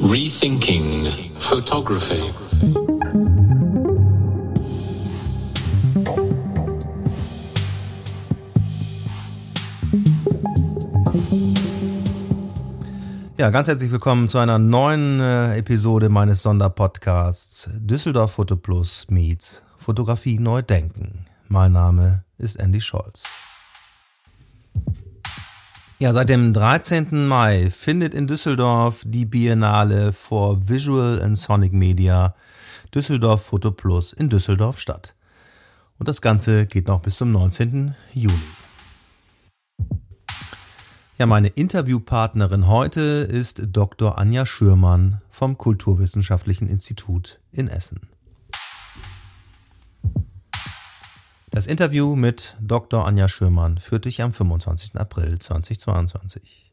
Rethinking Photography. Ja, ganz herzlich willkommen zu einer neuen äh, Episode meines Sonderpodcasts Düsseldorf Foto Plus meets Fotografie neu denken. Mein Name ist Andy Scholz. Ja, seit dem 13. Mai findet in Düsseldorf die Biennale for Visual and Sonic Media Düsseldorf Photo Plus in Düsseldorf statt. Und das Ganze geht noch bis zum 19. Juni. Ja, meine Interviewpartnerin heute ist Dr. Anja Schürmann vom Kulturwissenschaftlichen Institut in Essen. Das Interview mit Dr. Anja Schürmann führte ich am 25. April 2022.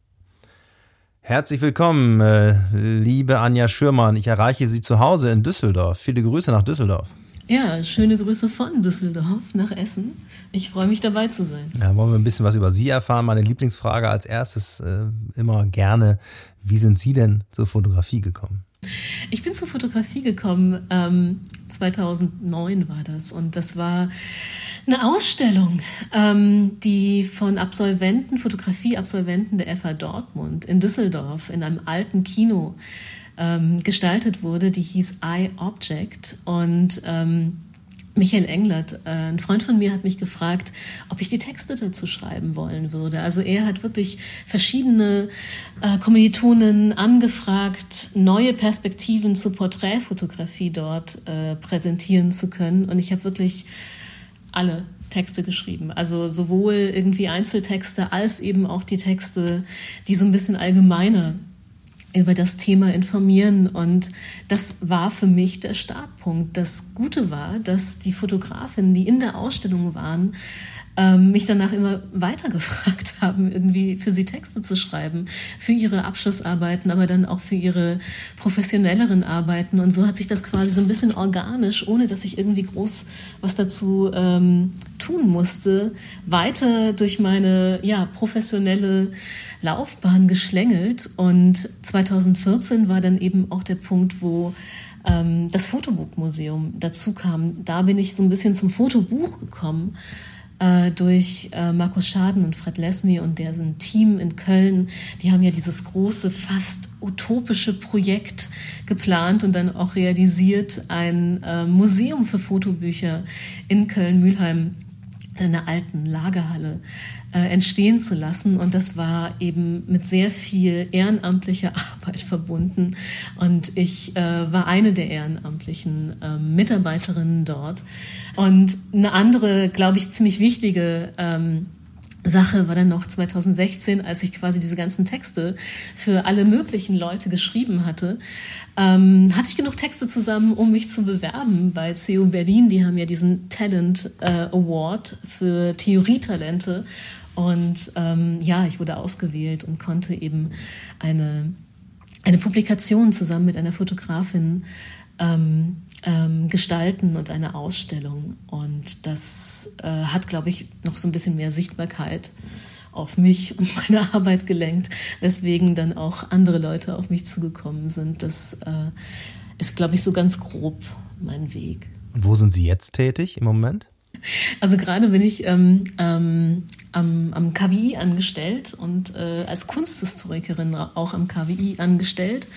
Herzlich willkommen, äh, liebe Anja Schürmann. Ich erreiche Sie zu Hause in Düsseldorf. Viele Grüße nach Düsseldorf. Ja, schöne Grüße von Düsseldorf nach Essen. Ich freue mich dabei zu sein. Ja, wollen wir ein bisschen was über Sie erfahren? Meine Lieblingsfrage als erstes äh, immer gerne. Wie sind Sie denn zur Fotografie gekommen? Ich bin zur Fotografie gekommen, ähm, 2009 war das. Und das war eine Ausstellung, ähm, die von Absolventen, Fotografieabsolventen der FH Dortmund in Düsseldorf in einem alten Kino ähm, gestaltet wurde. Die hieß I Object. Und ähm, Michael Englert, äh, ein Freund von mir, hat mich gefragt, ob ich die Texte dazu schreiben wollen würde. Also er hat wirklich verschiedene äh, Kommilitonen angefragt, neue Perspektiven zur Porträtfotografie dort äh, präsentieren zu können. Und ich habe wirklich alle Texte geschrieben. Also sowohl irgendwie Einzeltexte als eben auch die Texte, die so ein bisschen allgemeiner über das Thema informieren. Und das war für mich der Startpunkt. Das Gute war, dass die Fotografinnen, die in der Ausstellung waren, ähm, mich danach immer weiter gefragt haben, irgendwie für sie Texte zu schreiben, für ihre Abschlussarbeiten, aber dann auch für ihre professionelleren Arbeiten. Und so hat sich das quasi so ein bisschen organisch, ohne dass ich irgendwie groß was dazu ähm, tun musste, weiter durch meine ja, professionelle Laufbahn geschlängelt. Und 2014 war dann eben auch der Punkt, wo ähm, das Fotobuchmuseum dazu kam. Da bin ich so ein bisschen zum Fotobuch gekommen äh, durch äh, Markus Schaden und Fred Lesmy und deren Team in Köln. Die haben ja dieses große, fast utopische Projekt geplant und dann auch realisiert, ein äh, Museum für Fotobücher in Köln-Mühlheim in einer alten Lagerhalle äh, entstehen zu lassen. Und das war eben mit sehr viel ehrenamtlicher Arbeit verbunden. Und ich äh, war eine der ehrenamtlichen äh, Mitarbeiterinnen dort. Und eine andere, glaube ich, ziemlich wichtige ähm, Sache war dann noch 2016, als ich quasi diese ganzen Texte für alle möglichen Leute geschrieben hatte, ähm, hatte ich genug Texte zusammen, um mich zu bewerben bei CU Berlin. Die haben ja diesen Talent äh, Award für Theorietalente. Und ähm, ja, ich wurde ausgewählt und konnte eben eine, eine Publikation zusammen mit einer Fotografin ähm, ähm, gestalten und eine Ausstellung. Und das äh, hat, glaube ich, noch so ein bisschen mehr Sichtbarkeit auf mich und meine Arbeit gelenkt, weswegen dann auch andere Leute auf mich zugekommen sind. Das äh, ist, glaube ich, so ganz grob mein Weg. Und wo sind Sie jetzt tätig im Moment? Also gerade bin ich ähm, ähm, am, am KWI angestellt und äh, als Kunsthistorikerin auch am KWI angestellt.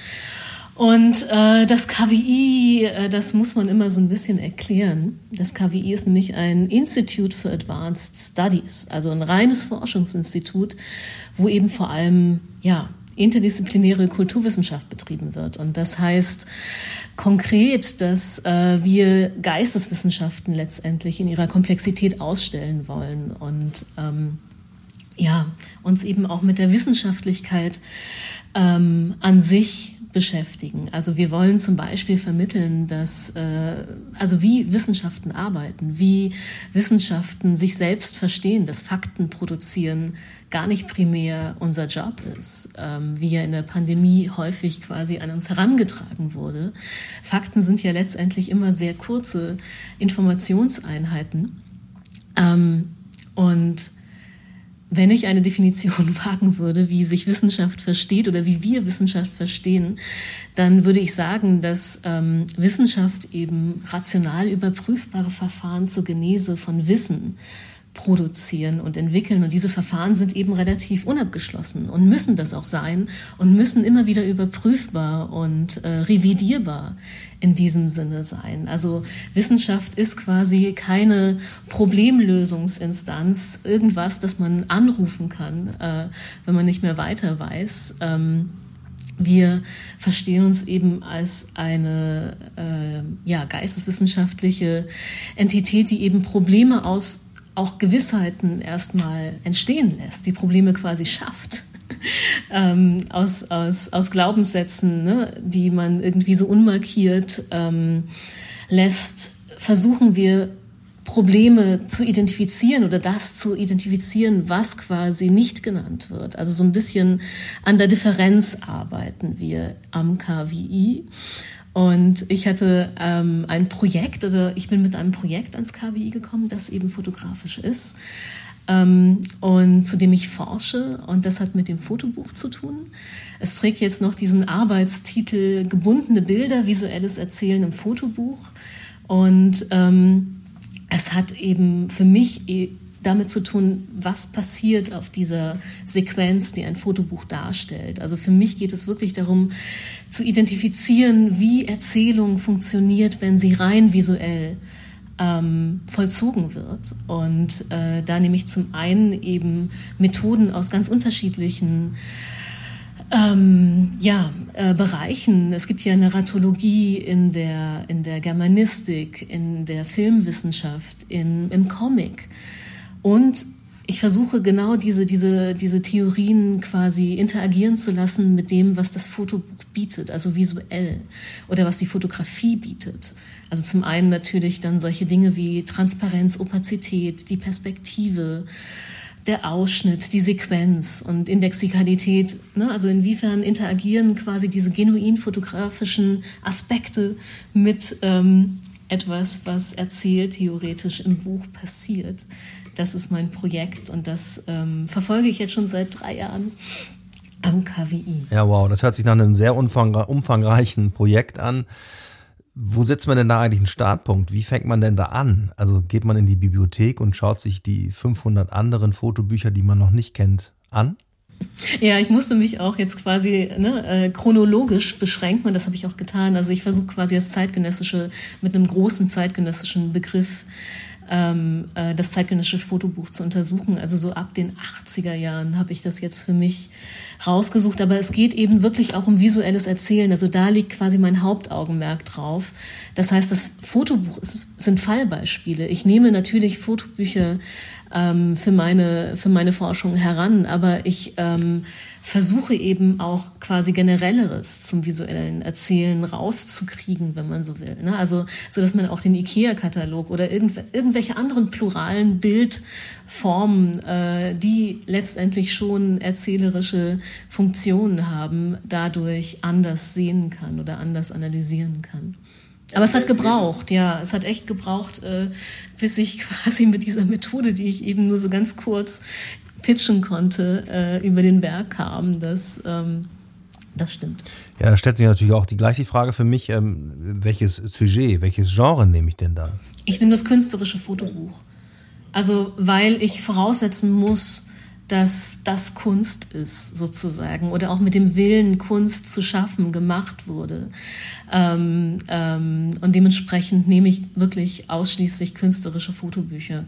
Und äh, das KWI, äh, das muss man immer so ein bisschen erklären. Das KWI ist nämlich ein Institute for Advanced Studies, also ein reines Forschungsinstitut, wo eben vor allem ja interdisziplinäre Kulturwissenschaft betrieben wird. Und das heißt konkret, dass äh, wir Geisteswissenschaften letztendlich in ihrer Komplexität ausstellen wollen und ähm, ja uns eben auch mit der Wissenschaftlichkeit ähm, an sich beschäftigen. Also wir wollen zum Beispiel vermitteln, dass äh, also wie Wissenschaften arbeiten, wie Wissenschaften sich selbst verstehen, dass Fakten produzieren gar nicht primär unser Job ist, ähm, wie ja in der Pandemie häufig quasi an uns herangetragen wurde. Fakten sind ja letztendlich immer sehr kurze Informationseinheiten ähm, und wenn ich eine Definition wagen würde, wie sich Wissenschaft versteht oder wie wir Wissenschaft verstehen, dann würde ich sagen, dass ähm, Wissenschaft eben rational überprüfbare Verfahren zur Genese von Wissen produzieren und entwickeln. Und diese Verfahren sind eben relativ unabgeschlossen und müssen das auch sein und müssen immer wieder überprüfbar und äh, revidierbar in diesem Sinne sein. Also Wissenschaft ist quasi keine Problemlösungsinstanz, irgendwas, das man anrufen kann, äh, wenn man nicht mehr weiter weiß. Ähm, wir verstehen uns eben als eine äh, ja, geisteswissenschaftliche Entität, die eben Probleme aus auch Gewissheiten erstmal entstehen lässt, die Probleme quasi schafft. ähm, aus, aus, aus Glaubenssätzen, ne, die man irgendwie so unmarkiert ähm, lässt, versuchen wir Probleme zu identifizieren oder das zu identifizieren, was quasi nicht genannt wird. Also so ein bisschen an der Differenz arbeiten wir am KWI. Und ich hatte ähm, ein Projekt oder ich bin mit einem Projekt ans KWI gekommen, das eben fotografisch ist ähm, und zu dem ich forsche. Und das hat mit dem Fotobuch zu tun. Es trägt jetzt noch diesen Arbeitstitel Gebundene Bilder, visuelles Erzählen im Fotobuch. Und ähm, es hat eben für mich e damit zu tun, was passiert auf dieser Sequenz, die ein Fotobuch darstellt. Also für mich geht es wirklich darum, zu identifizieren, wie Erzählung funktioniert, wenn sie rein visuell ähm, vollzogen wird. Und äh, da nehme ich zum einen eben Methoden aus ganz unterschiedlichen ähm, ja, äh, Bereichen. Es gibt ja Narratologie in der, in der Germanistik, in der Filmwissenschaft, in, im Comic. Und ich versuche genau diese, diese, diese Theorien quasi interagieren zu lassen mit dem, was das Fotobuch bietet, also visuell oder was die Fotografie bietet. Also zum einen natürlich dann solche Dinge wie Transparenz, Opazität, die Perspektive, der Ausschnitt, die Sequenz und Indexikalität. Ne? Also inwiefern interagieren quasi diese genuin fotografischen Aspekte mit ähm, etwas, was erzählt theoretisch im Buch passiert. Das ist mein Projekt und das ähm, verfolge ich jetzt schon seit drei Jahren am KWI. Ja, wow, das hört sich nach einem sehr umfangreichen Projekt an. Wo setzt man denn da eigentlich einen Startpunkt? Wie fängt man denn da an? Also geht man in die Bibliothek und schaut sich die 500 anderen Fotobücher, die man noch nicht kennt, an? Ja, ich musste mich auch jetzt quasi ne, äh, chronologisch beschränken und das habe ich auch getan. Also ich versuche quasi das zeitgenössische mit einem großen zeitgenössischen Begriff ähm, äh, das zeitgenössische Fotobuch zu untersuchen. Also so ab den 80er Jahren habe ich das jetzt für mich rausgesucht. Aber es geht eben wirklich auch um visuelles Erzählen. Also da liegt quasi mein Hauptaugenmerk drauf. Das heißt, das Fotobuch ist, sind Fallbeispiele. Ich nehme natürlich Fotobücher ähm, für, meine, für meine Forschung heran, aber ich ähm, versuche eben auch quasi generelleres zum visuellen Erzählen rauszukriegen, wenn man so will. Ne? Also so, dass man auch den IKEA-Katalog oder irgendw irgendwelche anderen pluralen Bildformen, äh, die letztendlich schon erzählerische Funktionen haben, dadurch anders sehen kann oder anders analysieren kann. Aber es hat gebraucht, ja, es hat echt gebraucht, äh, bis ich quasi mit dieser Methode, die ich eben nur so ganz kurz pitchen konnte, äh, über den Berg kam. Das, ähm, das stimmt. Ja, da stellt sich natürlich auch die gleiche Frage für mich, ähm, welches Sujet, welches Genre nehme ich denn da? Ich nehme das künstlerische Fotobuch. Also, weil ich voraussetzen muss, dass das Kunst ist, sozusagen, oder auch mit dem Willen, Kunst zu schaffen, gemacht wurde. Ähm, ähm, und dementsprechend nehme ich wirklich ausschließlich künstlerische Fotobücher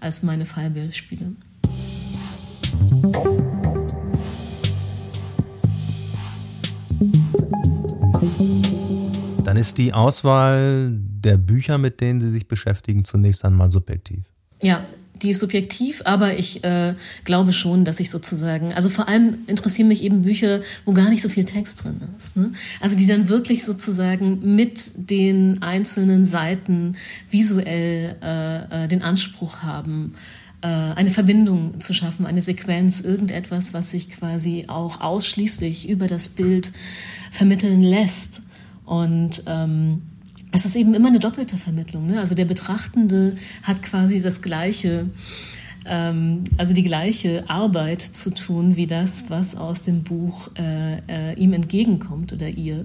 als meine Fallbeispiele. Dann ist die Auswahl der Bücher, mit denen Sie sich beschäftigen, zunächst einmal subjektiv. Ja, die ist subjektiv, aber ich äh, glaube schon, dass ich sozusagen, also vor allem interessieren mich eben Bücher, wo gar nicht so viel Text drin ist. Ne? Also die dann wirklich sozusagen mit den einzelnen Seiten visuell äh, äh, den Anspruch haben, äh, eine Verbindung zu schaffen, eine Sequenz, irgendetwas, was sich quasi auch ausschließlich über das Bild vermitteln lässt. Und ähm, es ist eben immer eine doppelte Vermittlung. Ne? Also der Betrachtende hat quasi das gleiche ähm, also die gleiche Arbeit zu tun wie das, was aus dem Buch äh, äh, ihm entgegenkommt oder ihr.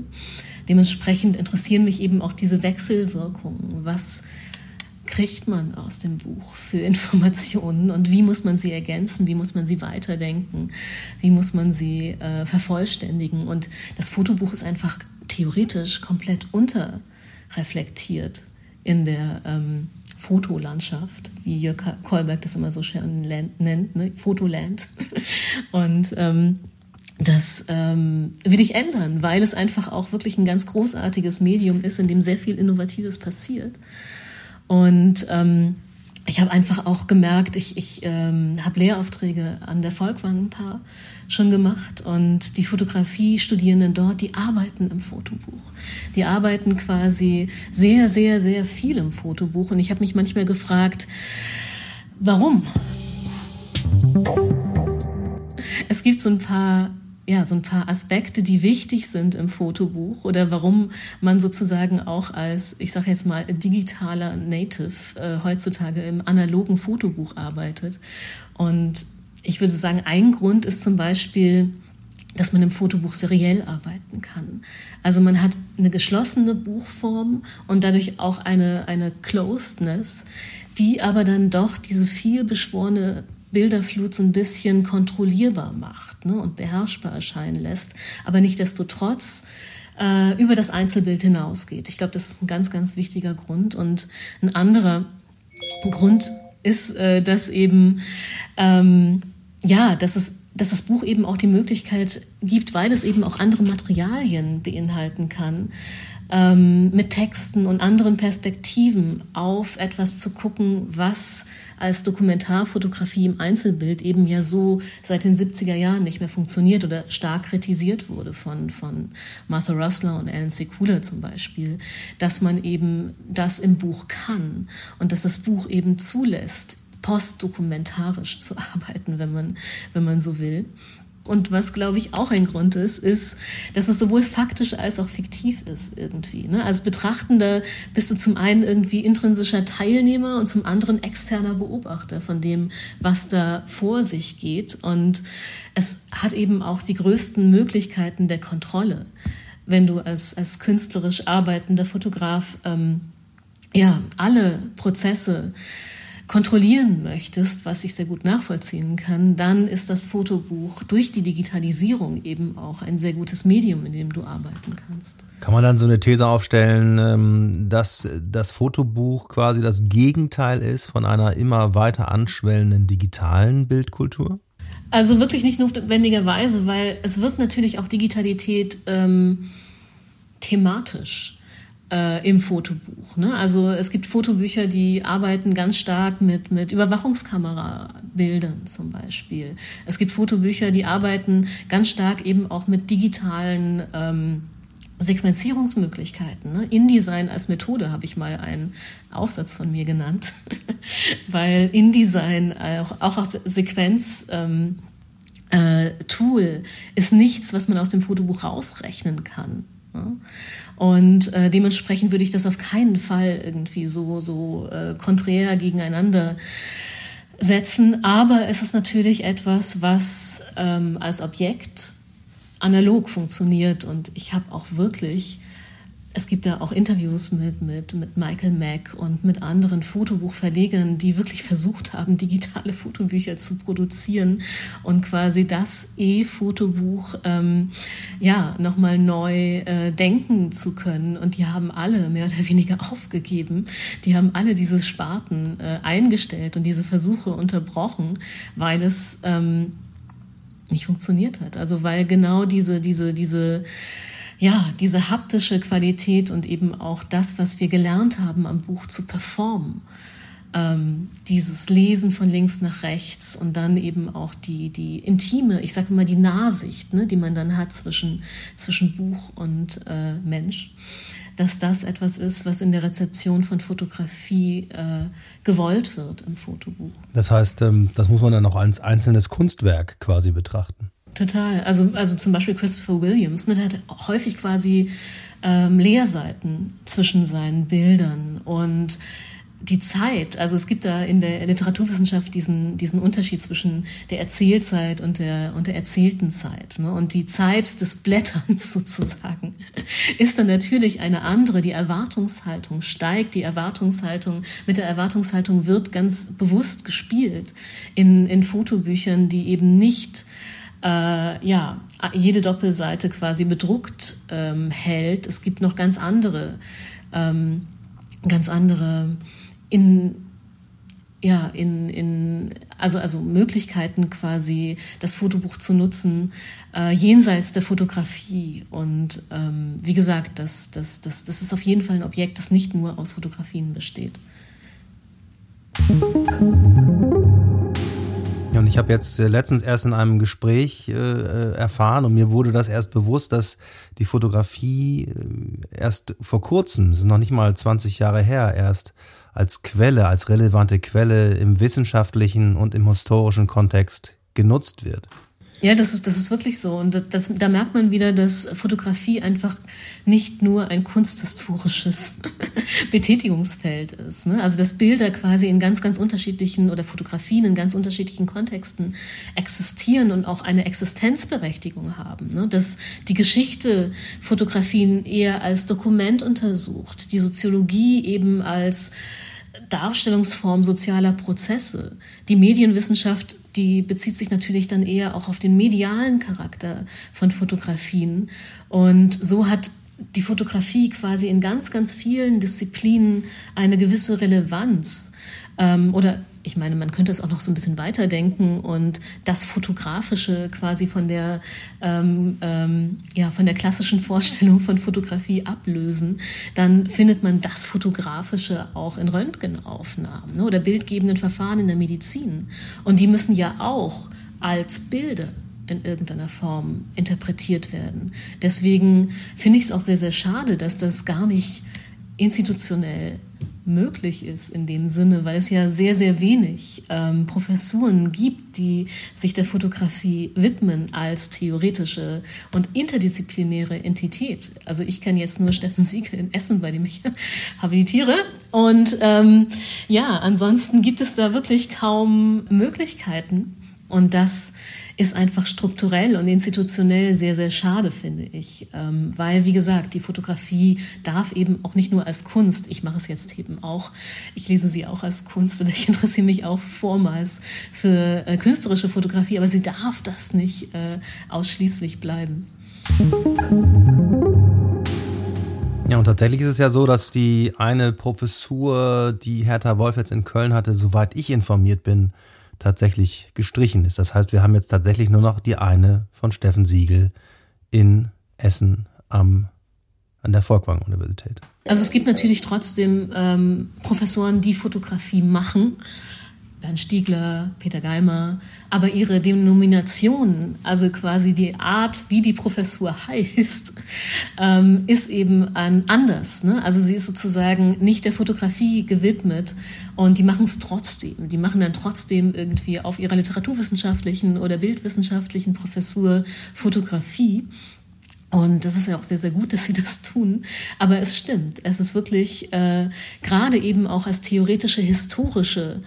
Dementsprechend interessieren mich eben auch diese Wechselwirkungen. Was kriegt man aus dem Buch für Informationen und wie muss man sie ergänzen, wie muss man sie weiterdenken, wie muss man sie äh, vervollständigen. Und das Fotobuch ist einfach theoretisch komplett unterreflektiert in der ähm, Fotolandschaft, wie Jörg Kolberg das immer so schön nennt, ne? Fotoland. Und ähm, das ähm, will ich ändern, weil es einfach auch wirklich ein ganz großartiges Medium ist, in dem sehr viel Innovatives passiert. Und ähm, ich habe einfach auch gemerkt, ich, ich ähm, habe Lehraufträge an der Volkwang-Paar schon gemacht und die Fotografie-Studierenden dort, die arbeiten im Fotobuch. Die arbeiten quasi sehr, sehr, sehr viel im Fotobuch und ich habe mich manchmal gefragt, warum? Es gibt so ein paar ja, so ein paar Aspekte, die wichtig sind im Fotobuch oder warum man sozusagen auch als, ich sage jetzt mal, digitaler Native äh, heutzutage im analogen Fotobuch arbeitet. Und ich würde sagen, ein Grund ist zum Beispiel, dass man im Fotobuch seriell arbeiten kann. Also man hat eine geschlossene Buchform und dadurch auch eine, eine Closedness, die aber dann doch diese viel beschworene Bilderflut so ein bisschen kontrollierbar macht ne, und beherrschbar erscheinen lässt, aber nicht desto trotz äh, über das Einzelbild hinausgeht. Ich glaube, das ist ein ganz, ganz wichtiger Grund. Und ein anderer Grund ist, äh, dass eben, ähm, ja, dass es dass das Buch eben auch die Möglichkeit gibt, weil es eben auch andere Materialien beinhalten kann, ähm, mit Texten und anderen Perspektiven auf etwas zu gucken, was als Dokumentarfotografie im Einzelbild eben ja so seit den 70er Jahren nicht mehr funktioniert oder stark kritisiert wurde von, von Martha Russler und Alan Sekula zum Beispiel, dass man eben das im Buch kann und dass das Buch eben zulässt, postdokumentarisch zu arbeiten, wenn man, wenn man so will. Und was, glaube ich, auch ein Grund ist, ist, dass es sowohl faktisch als auch fiktiv ist irgendwie. Ne? Als Betrachtender bist du zum einen irgendwie intrinsischer Teilnehmer und zum anderen externer Beobachter von dem, was da vor sich geht. Und es hat eben auch die größten Möglichkeiten der Kontrolle, wenn du als, als künstlerisch arbeitender Fotograf ähm, ja alle Prozesse kontrollieren möchtest, was ich sehr gut nachvollziehen kann, dann ist das Fotobuch durch die Digitalisierung eben auch ein sehr gutes Medium, in dem du arbeiten kannst. Kann man dann so eine These aufstellen, ähm, dass das Fotobuch quasi das Gegenteil ist von einer immer weiter anschwellenden digitalen Bildkultur? Also wirklich nicht notwendigerweise, weil es wird natürlich auch Digitalität ähm, thematisch äh, im Fotobuch. Ne? Also es gibt Fotobücher, die arbeiten ganz stark mit, mit Überwachungskamerabildern zum Beispiel. Es gibt Fotobücher, die arbeiten ganz stark eben auch mit digitalen ähm, Sequenzierungsmöglichkeiten. Ne? InDesign als Methode habe ich mal einen Aufsatz von mir genannt, weil InDesign auch, auch als Sequenz ähm, äh, Tool ist nichts, was man aus dem Fotobuch rausrechnen kann. Ne? Und äh, dementsprechend würde ich das auf keinen Fall irgendwie so, so äh, konträr gegeneinander setzen. Aber es ist natürlich etwas, was ähm, als Objekt analog funktioniert. Und ich habe auch wirklich es gibt da auch Interviews mit, mit, mit Michael Mack und mit anderen Fotobuchverlegern, die wirklich versucht haben, digitale Fotobücher zu produzieren und quasi das E-Fotobuch ähm, ja, nochmal neu äh, denken zu können. Und die haben alle mehr oder weniger aufgegeben. Die haben alle diese Sparten äh, eingestellt und diese Versuche unterbrochen, weil es ähm, nicht funktioniert hat. Also weil genau diese, diese, diese ja, diese haptische Qualität und eben auch das, was wir gelernt haben am Buch zu performen. Ähm, dieses Lesen von links nach rechts und dann eben auch die, die intime, ich sage immer die Nahsicht, ne, die man dann hat zwischen, zwischen Buch und äh, Mensch, dass das etwas ist, was in der Rezeption von Fotografie äh, gewollt wird im Fotobuch. Das heißt, ähm, das muss man dann auch als einzelnes Kunstwerk quasi betrachten. Total. Also, also zum Beispiel Christopher Williams, ne, der hat häufig quasi ähm, Leerseiten zwischen seinen Bildern. Und die Zeit, also es gibt da in der Literaturwissenschaft diesen, diesen Unterschied zwischen der Erzählzeit und der, und der erzählten Zeit. Ne? Und die Zeit des Blätterns sozusagen ist dann natürlich eine andere. Die Erwartungshaltung steigt, die Erwartungshaltung, mit der Erwartungshaltung wird ganz bewusst gespielt in, in Fotobüchern, die eben nicht äh, ja, jede Doppelseite quasi bedruckt ähm, hält. Es gibt noch ganz andere, ähm, ganz andere in ja, in, in, also, also Möglichkeiten quasi, das Fotobuch zu nutzen, äh, jenseits der Fotografie. Und ähm, wie gesagt, das, das, das, das ist auf jeden Fall ein Objekt, das nicht nur aus Fotografien besteht. Habe jetzt äh, letztens erst in einem Gespräch äh, äh, erfahren und mir wurde das erst bewusst, dass die Fotografie äh, erst vor kurzem, das ist noch nicht mal 20 Jahre her, erst als Quelle, als relevante Quelle im wissenschaftlichen und im historischen Kontext genutzt wird. Ja, das ist, das ist wirklich so. Und das, da merkt man wieder, dass Fotografie einfach nicht nur ein kunsthistorisches Betätigungsfeld ist. Ne? Also dass Bilder quasi in ganz, ganz unterschiedlichen oder Fotografien in ganz unterschiedlichen Kontexten existieren und auch eine Existenzberechtigung haben. Ne? Dass die Geschichte Fotografien eher als Dokument untersucht, die Soziologie eben als Darstellungsform sozialer Prozesse. Die Medienwissenschaft, die bezieht sich natürlich dann eher auch auf den medialen Charakter von Fotografien. Und so hat die Fotografie quasi in ganz, ganz vielen Disziplinen eine gewisse Relevanz. Ähm, oder ich meine, man könnte es auch noch so ein bisschen weiterdenken und das Fotografische quasi von der, ähm, ähm, ja, von der klassischen Vorstellung von Fotografie ablösen, dann findet man das Fotografische auch in Röntgenaufnahmen ne, oder bildgebenden Verfahren in der Medizin. Und die müssen ja auch als Bilder in irgendeiner Form interpretiert werden. Deswegen finde ich es auch sehr, sehr schade, dass das gar nicht institutionell möglich ist in dem Sinne, weil es ja sehr, sehr wenig ähm, Professuren gibt, die sich der Fotografie widmen als theoretische und interdisziplinäre Entität. Also ich kenne jetzt nur Steffen Siegel in Essen, bei dem ich habilitiere. Und ähm, ja, ansonsten gibt es da wirklich kaum Möglichkeiten. Und das ist einfach strukturell und institutionell sehr, sehr schade, finde ich. Ähm, weil, wie gesagt, die Fotografie darf eben auch nicht nur als Kunst, ich mache es jetzt eben auch, ich lese sie auch als Kunst und ich interessiere mich auch vormals für äh, künstlerische Fotografie, aber sie darf das nicht äh, ausschließlich bleiben. Ja, und tatsächlich ist es ja so, dass die eine Professur, die Hertha Wolf jetzt in Köln hatte, soweit ich informiert bin, tatsächlich gestrichen ist. Das heißt, wir haben jetzt tatsächlich nur noch die eine von Steffen Siegel in Essen am, an der Folkwang-Universität. Also es gibt natürlich trotzdem ähm, Professoren, die Fotografie machen Bernd Stiegler, Peter Geimer, aber ihre Denomination, also quasi die Art, wie die Professur heißt, ähm, ist eben ein anders. Ne? Also sie ist sozusagen nicht der Fotografie gewidmet und die machen es trotzdem. Die machen dann trotzdem irgendwie auf ihrer literaturwissenschaftlichen oder bildwissenschaftlichen Professur Fotografie. Und das ist ja auch sehr, sehr gut, dass sie das tun. Aber es stimmt. Es ist wirklich äh, gerade eben auch als theoretische, historische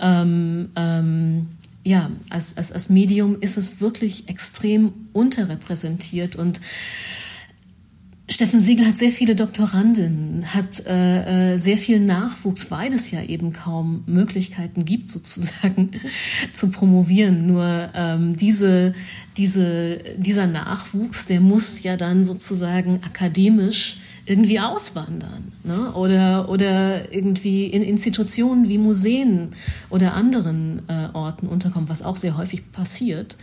ähm, ähm, ja, als, als, als Medium ist es wirklich extrem unterrepräsentiert und Steffen Siegel hat sehr viele Doktorandinnen, hat äh, äh, sehr viel Nachwuchs, weil es ja eben kaum Möglichkeiten gibt, sozusagen zu promovieren. Nur ähm, diese, diese, dieser Nachwuchs, der muss ja dann sozusagen akademisch irgendwie auswandern ne? oder, oder irgendwie in Institutionen wie Museen oder anderen äh, Orten unterkommen, was auch sehr häufig passiert.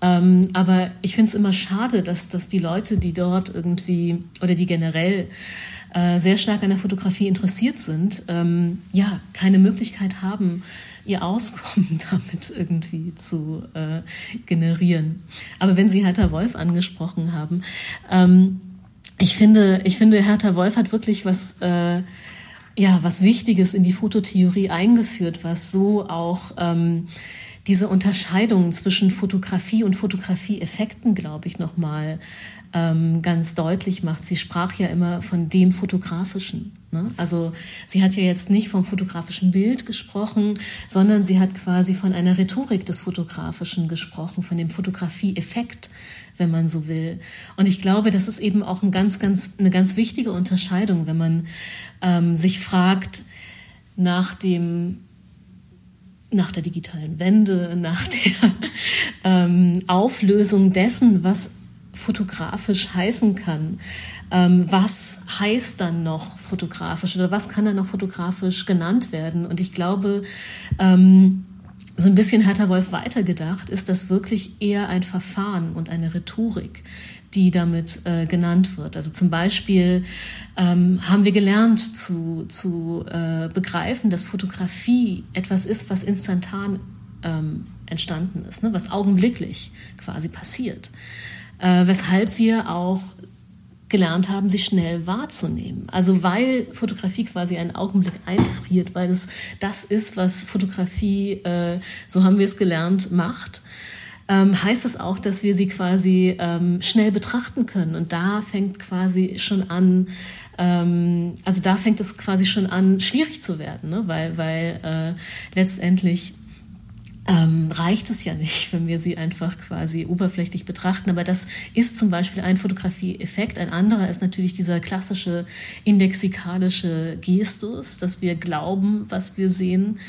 Ähm, aber ich finde es immer schade, dass, dass die Leute, die dort irgendwie oder die generell äh, sehr stark an der Fotografie interessiert sind, ähm, ja, keine Möglichkeit haben, ihr Auskommen damit irgendwie zu äh, generieren. Aber wenn Sie Hertha Wolf angesprochen haben, ähm, ich finde, ich finde, Hertha Wolf hat wirklich was, äh, ja, was Wichtiges in die Fototheorie eingeführt, was so auch ähm, diese Unterscheidung zwischen Fotografie und Fotografieeffekten, glaube ich, nochmal ähm, ganz deutlich macht. Sie sprach ja immer von dem Fotografischen. Ne? Also sie hat ja jetzt nicht vom fotografischen Bild gesprochen, sondern sie hat quasi von einer Rhetorik des Fotografischen gesprochen, von dem Fotografie-Effekt, wenn man so will. Und ich glaube, das ist eben auch ein ganz, ganz, eine ganz wichtige Unterscheidung, wenn man ähm, sich fragt nach dem nach der digitalen Wende, nach der ähm, Auflösung dessen, was fotografisch heißen kann. Ähm, was heißt dann noch fotografisch oder was kann dann noch fotografisch genannt werden? Und ich glaube, ähm, so ein bisschen hat Herr Wolf weitergedacht, ist das wirklich eher ein Verfahren und eine Rhetorik, die damit äh, genannt wird. Also zum Beispiel ähm, haben wir gelernt zu, zu äh, begreifen, dass Fotografie etwas ist, was instantan ähm, entstanden ist, ne? was augenblicklich quasi passiert. Äh, weshalb wir auch gelernt haben, sie schnell wahrzunehmen. Also weil Fotografie quasi einen Augenblick einfriert, weil es das ist, was Fotografie, äh, so haben wir es gelernt, macht, ähm, heißt es auch, dass wir sie quasi ähm, schnell betrachten können. Und da fängt quasi schon an, ähm, also da fängt es quasi schon an, schwierig zu werden, ne? weil, weil äh, letztendlich ähm, reicht es ja nicht, wenn wir sie einfach quasi oberflächlich betrachten. Aber das ist zum Beispiel ein Fotografie-Effekt. Ein anderer ist natürlich dieser klassische indexikalische Gestus, dass wir glauben, was wir sehen.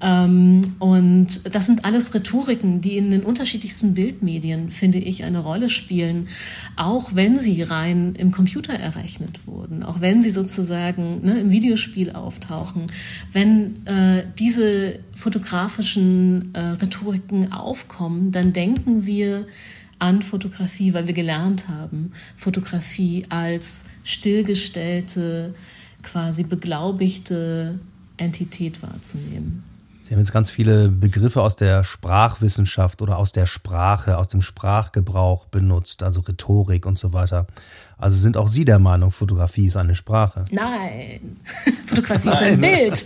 Ähm, und das sind alles Rhetoriken, die in den unterschiedlichsten Bildmedien, finde ich, eine Rolle spielen, auch wenn sie rein im Computer errechnet wurden, auch wenn sie sozusagen ne, im Videospiel auftauchen. Wenn äh, diese fotografischen äh, Rhetoriken aufkommen, dann denken wir, an Fotografie, weil wir gelernt haben, Fotografie als stillgestellte, quasi beglaubigte Entität wahrzunehmen. Sie haben jetzt ganz viele Begriffe aus der Sprachwissenschaft oder aus der Sprache, aus dem Sprachgebrauch benutzt, also Rhetorik und so weiter. Also sind auch Sie der Meinung, Fotografie ist eine Sprache? Nein, Fotografie ist ein Bild.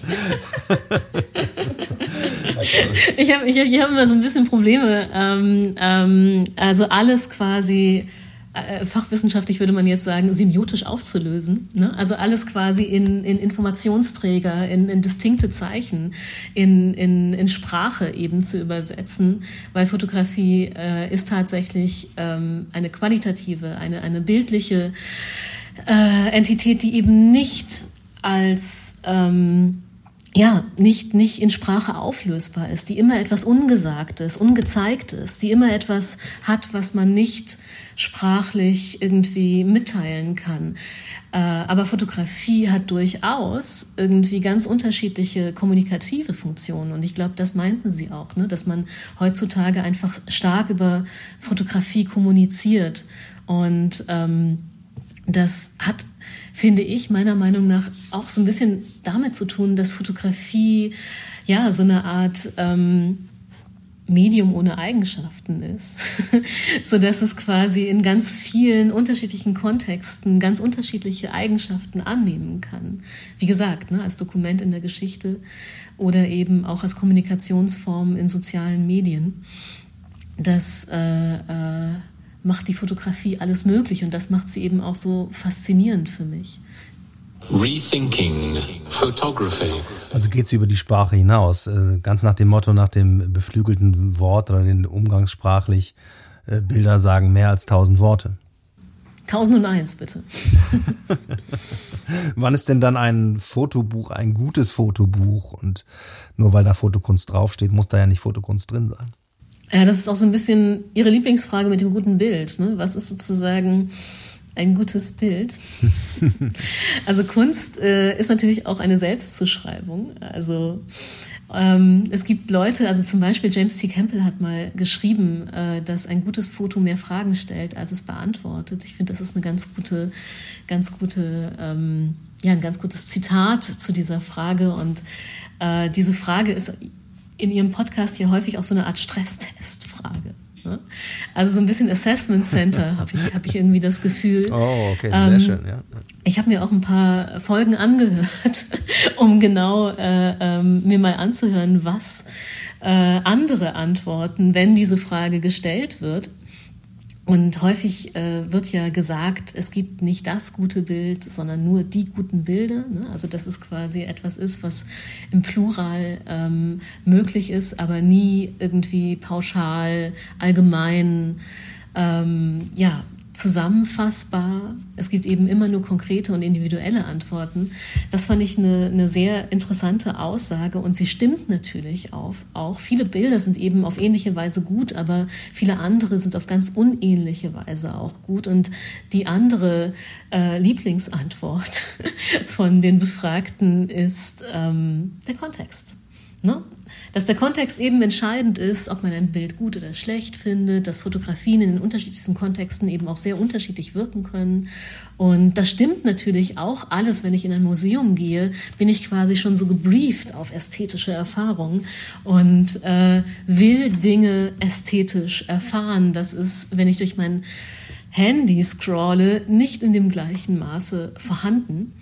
ich habe ich, ich hab immer so ein bisschen Probleme. Ähm, ähm, also alles quasi äh, fachwissenschaftlich würde man jetzt sagen, semiotisch aufzulösen. Ne? Also alles quasi in, in Informationsträger, in, in distinkte Zeichen, in, in, in Sprache eben zu übersetzen, weil Fotografie äh, ist tatsächlich ähm, eine qualitative, eine, eine bildliche äh, Entität, die eben nicht als ähm, ja, nicht, nicht in Sprache auflösbar ist, die immer etwas Ungesagtes, Ungezeigtes, die immer etwas hat, was man nicht sprachlich irgendwie mitteilen kann. Äh, aber Fotografie hat durchaus irgendwie ganz unterschiedliche kommunikative Funktionen. Und ich glaube, das meinten Sie auch, ne? dass man heutzutage einfach stark über Fotografie kommuniziert. Und ähm, das hat finde ich meiner Meinung nach auch so ein bisschen damit zu tun, dass Fotografie ja so eine Art ähm, Medium ohne Eigenschaften ist, so dass es quasi in ganz vielen unterschiedlichen Kontexten ganz unterschiedliche Eigenschaften annehmen kann. Wie gesagt, ne, als Dokument in der Geschichte oder eben auch als Kommunikationsform in sozialen Medien. Das äh, äh, macht die Fotografie alles möglich und das macht sie eben auch so faszinierend für mich. Rethinking Photography. Also geht sie über die Sprache hinaus, äh, ganz nach dem Motto, nach dem beflügelten Wort oder den umgangssprachlich äh, Bilder sagen mehr als tausend Worte. Tausend und eins, bitte. Wann ist denn dann ein Fotobuch ein gutes Fotobuch? Und nur weil da Fotokunst draufsteht, muss da ja nicht Fotokunst drin sein. Ja, das ist auch so ein bisschen Ihre Lieblingsfrage mit dem guten Bild. Ne? Was ist sozusagen ein gutes Bild? also Kunst äh, ist natürlich auch eine Selbstzuschreibung. Also ähm, es gibt Leute, also zum Beispiel James T. Campbell hat mal geschrieben, äh, dass ein gutes Foto mehr Fragen stellt, als es beantwortet. Ich finde, das ist eine ganz gute, ganz gute, ähm, ja, ein ganz gutes Zitat zu dieser Frage. Und äh, diese Frage ist in Ihrem Podcast hier häufig auch so eine Art Stresstestfrage. Ne? Also so ein bisschen Assessment Center habe ich, hab ich irgendwie das Gefühl. Oh, okay, sehr ähm, schön, ja. Ich habe mir auch ein paar Folgen angehört, um genau äh, ähm, mir mal anzuhören, was äh, andere antworten, wenn diese Frage gestellt wird. Und häufig äh, wird ja gesagt, es gibt nicht das gute Bild, sondern nur die guten Bilder. Ne? Also dass es quasi etwas ist, was im Plural ähm, möglich ist, aber nie irgendwie pauschal, allgemein ähm, ja, zusammenfassbar. Es gibt eben immer nur konkrete und individuelle Antworten. Das fand ich eine, eine sehr interessante Aussage und sie stimmt natürlich auf, auch. Viele Bilder sind eben auf ähnliche Weise gut, aber viele andere sind auf ganz unähnliche Weise auch gut. Und die andere äh, Lieblingsantwort von den Befragten ist ähm, der Kontext. Ne? Dass der Kontext eben entscheidend ist, ob man ein Bild gut oder schlecht findet, dass Fotografien in den unterschiedlichsten Kontexten eben auch sehr unterschiedlich wirken können. Und das stimmt natürlich auch alles, wenn ich in ein Museum gehe, bin ich quasi schon so gebrieft auf ästhetische Erfahrungen und äh, will Dinge ästhetisch erfahren. Das ist, wenn ich durch mein Handy scrolle, nicht in dem gleichen Maße vorhanden.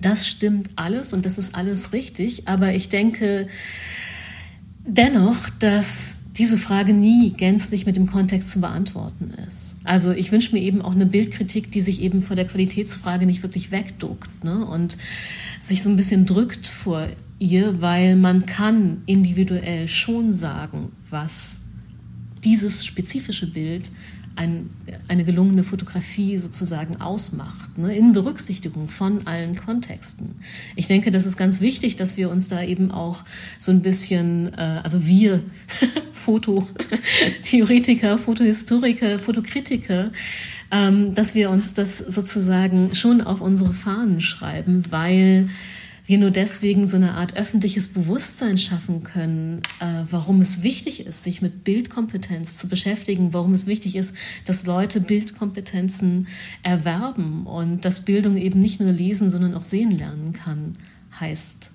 Das stimmt alles und das ist alles richtig, aber ich denke dennoch, dass diese Frage nie gänzlich mit dem Kontext zu beantworten ist. Also ich wünsche mir eben auch eine Bildkritik, die sich eben vor der Qualitätsfrage nicht wirklich wegduckt ne? und sich so ein bisschen drückt vor ihr, weil man kann individuell schon sagen, was dieses spezifische Bild ein, eine gelungene Fotografie sozusagen ausmacht, ne, in Berücksichtigung von allen Kontexten. Ich denke, das ist ganz wichtig, dass wir uns da eben auch so ein bisschen, äh, also wir Fototheoretiker, Fotohistoriker, Fotokritiker, ähm, dass wir uns das sozusagen schon auf unsere Fahnen schreiben, weil wir nur deswegen so eine Art öffentliches Bewusstsein schaffen können, äh, warum es wichtig ist, sich mit Bildkompetenz zu beschäftigen, warum es wichtig ist, dass Leute Bildkompetenzen erwerben und dass Bildung eben nicht nur lesen, sondern auch sehen lernen kann, heißt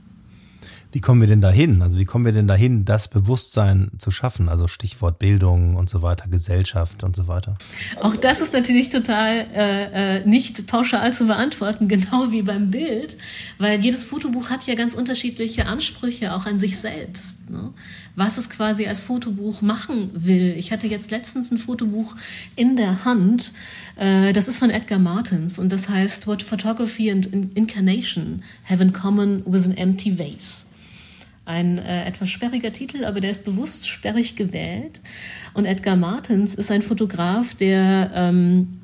wie kommen wir denn dahin? Also wie kommen wir denn dahin, das Bewusstsein zu schaffen? Also Stichwort Bildung und so weiter, Gesellschaft und so weiter. Auch das ist natürlich total äh, äh nicht pauschal zu beantworten, genau wie beim Bild, weil jedes Fotobuch hat ja ganz unterschiedliche Ansprüche auch an sich selbst. Ne? Was es quasi als Fotobuch machen will. Ich hatte jetzt letztens ein Fotobuch in der Hand, äh, das ist von Edgar Martins und das heißt What Photography and Incarnation Have in Common with an Empty Vase. Ein äh, etwas sperriger Titel, aber der ist bewusst sperrig gewählt. Und Edgar Martens ist ein Fotograf, der ähm,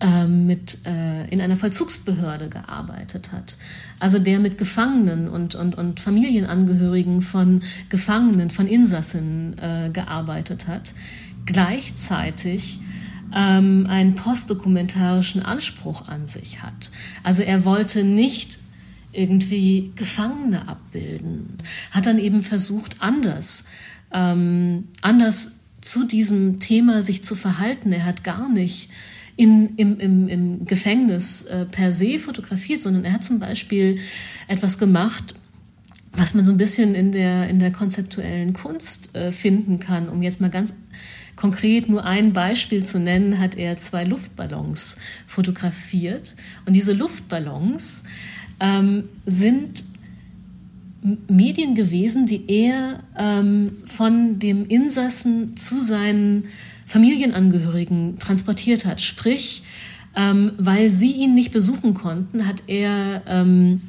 äh, mit, äh, in einer Vollzugsbehörde gearbeitet hat. Also der mit Gefangenen und, und, und Familienangehörigen von Gefangenen, von Insassen äh, gearbeitet hat. Gleichzeitig ähm, einen postdokumentarischen Anspruch an sich hat. Also er wollte nicht irgendwie Gefangene abbilden. Hat dann eben versucht, anders, ähm, anders zu diesem Thema sich zu verhalten. Er hat gar nicht in, im, im, im Gefängnis äh, per se fotografiert, sondern er hat zum Beispiel etwas gemacht, was man so ein bisschen in der, in der konzeptuellen Kunst äh, finden kann. Um jetzt mal ganz konkret nur ein Beispiel zu nennen, hat er zwei Luftballons fotografiert. Und diese Luftballons ähm, sind Medien gewesen, die er ähm, von dem Insassen zu seinen Familienangehörigen transportiert hat. Sprich, ähm, weil sie ihn nicht besuchen konnten, hat er ähm,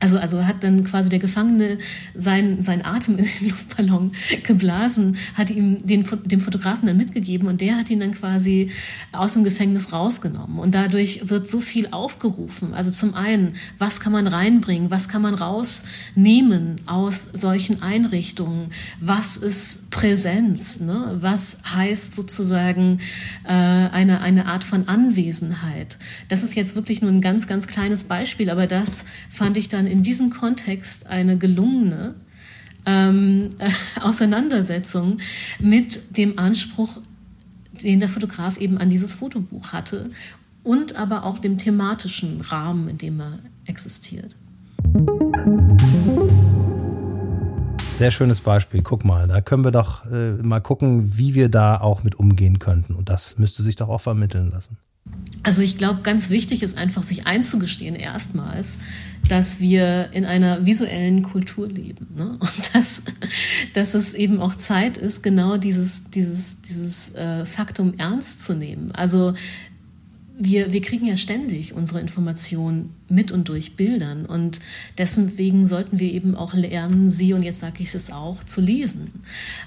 also, also hat dann quasi der Gefangene sein, sein Atem in den Luftballon geblasen, hat ihm den, dem Fotografen dann mitgegeben und der hat ihn dann quasi aus dem Gefängnis rausgenommen. Und dadurch wird so viel aufgerufen. Also zum einen, was kann man reinbringen, was kann man rausnehmen aus solchen Einrichtungen, was ist Präsenz, ne? was heißt sozusagen äh, eine, eine Art von Anwesenheit. Das ist jetzt wirklich nur ein ganz, ganz kleines Beispiel, aber das fand ich dann in diesem Kontext eine gelungene ähm, äh, Auseinandersetzung mit dem Anspruch, den der Fotograf eben an dieses Fotobuch hatte und aber auch dem thematischen Rahmen, in dem er existiert. Sehr schönes Beispiel. Guck mal, da können wir doch äh, mal gucken, wie wir da auch mit umgehen könnten. Und das müsste sich doch auch vermitteln lassen. Also ich glaube, ganz wichtig ist einfach, sich einzugestehen erstmals, dass wir in einer visuellen Kultur leben. Ne? Und dass, dass es eben auch Zeit ist, genau dieses, dieses, dieses äh, Faktum ernst zu nehmen. Also wir, wir kriegen ja ständig unsere Informationen mit und durch Bildern und deswegen sollten wir eben auch lernen, sie, und jetzt sage ich es auch, zu lesen.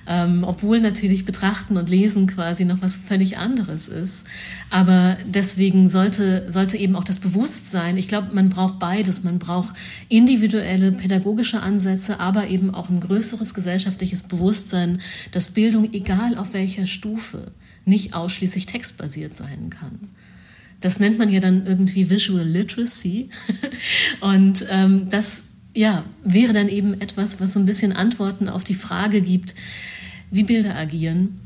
Ähm, obwohl natürlich Betrachten und Lesen quasi noch was völlig anderes ist. Aber deswegen sollte, sollte eben auch das Bewusstsein, ich glaube, man braucht beides. Man braucht individuelle pädagogische Ansätze, aber eben auch ein größeres gesellschaftliches Bewusstsein, dass Bildung, egal auf welcher Stufe, nicht ausschließlich textbasiert sein kann. Das nennt man ja dann irgendwie Visual Literacy. Und ähm, das ja, wäre dann eben etwas, was so ein bisschen Antworten auf die Frage gibt, wie Bilder agieren,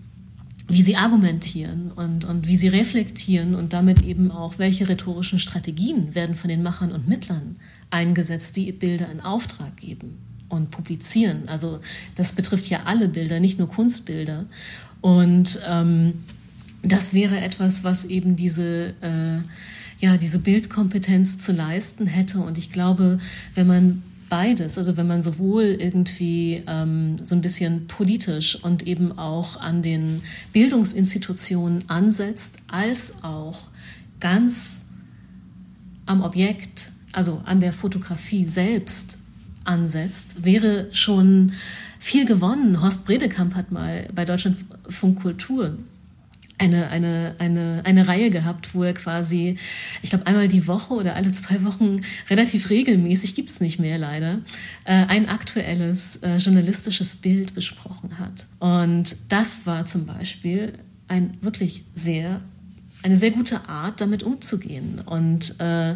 wie sie argumentieren und, und wie sie reflektieren und damit eben auch, welche rhetorischen Strategien werden von den Machern und Mittlern eingesetzt, die Bilder in Auftrag geben und publizieren. Also das betrifft ja alle Bilder, nicht nur Kunstbilder. Und ähm, das wäre etwas, was eben diese, äh, ja, diese Bildkompetenz zu leisten hätte. Und ich glaube, wenn man beides, also wenn man sowohl irgendwie ähm, so ein bisschen politisch und eben auch an den Bildungsinstitutionen ansetzt, als auch ganz am Objekt, also an der Fotografie selbst ansetzt, wäre schon viel gewonnen. Horst Bredekamp hat mal bei Deutschlandfunk Kultur eine, eine, eine, eine Reihe gehabt, wo er quasi, ich glaube, einmal die Woche oder alle zwei Wochen relativ regelmäßig, gibt's nicht mehr leider, äh, ein aktuelles äh, journalistisches Bild besprochen hat. Und das war zum Beispiel ein wirklich sehr eine sehr gute Art, damit umzugehen. Und äh,